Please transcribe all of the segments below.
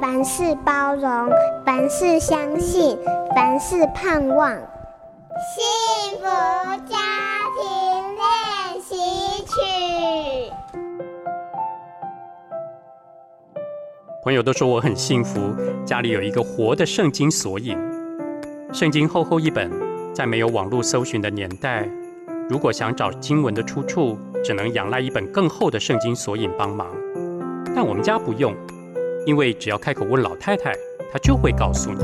凡事包容，凡事相信，凡事盼望。幸福家庭练习曲。朋友都说我很幸福，家里有一个活的圣经索引。圣经厚厚一本，在没有网络搜寻的年代，如果想找经文的出处，只能仰赖一本更厚的圣经索引帮忙。但我们家不用。因为只要开口问老太太，她就会告诉你。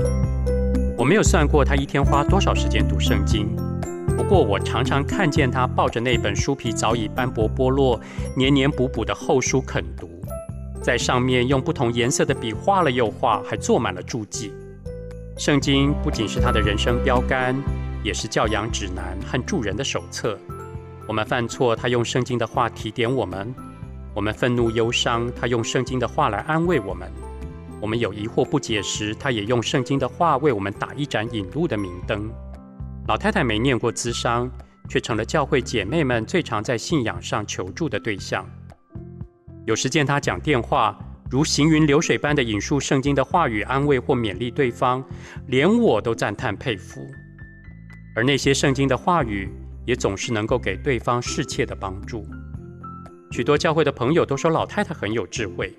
我没有算过她一天花多少时间读圣经，不过我常常看见她抱着那本书皮早已斑驳剥落、黏黏补补的厚书啃读，在上面用不同颜色的笔画了又画，还做满了注记。圣经不仅是她的人生标杆，也是教养指南和助人的手册。我们犯错，她用圣经的话提点我们。我们愤怒忧伤，他用圣经的话来安慰我们；我们有疑惑不解时，他也用圣经的话为我们打一盏引路的明灯。老太太没念过资商，却成了教会姐妹们最常在信仰上求助的对象。有时见她讲电话，如行云流水般的引述圣经的话语，安慰或勉励对方，连我都赞叹佩服。而那些圣经的话语，也总是能够给对方适切的帮助。许多教会的朋友都说老太太很有智慧。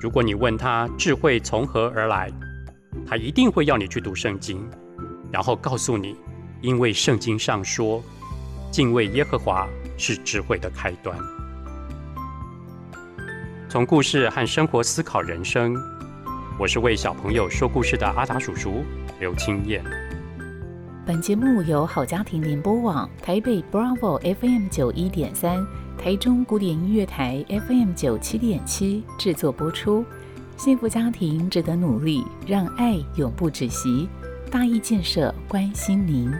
如果你问她智慧从何而来，她一定会要你去读圣经，然后告诉你，因为圣经上说，敬畏耶和华是智慧的开端。从故事和生活思考人生，我是为小朋友说故事的阿达叔叔刘清燕。本节目由好家庭联播网台北 Bravo FM 九一点三。台中古典音乐台 FM 九七点七制作播出，幸福家庭值得努力，让爱永不止息。大义建设关心您。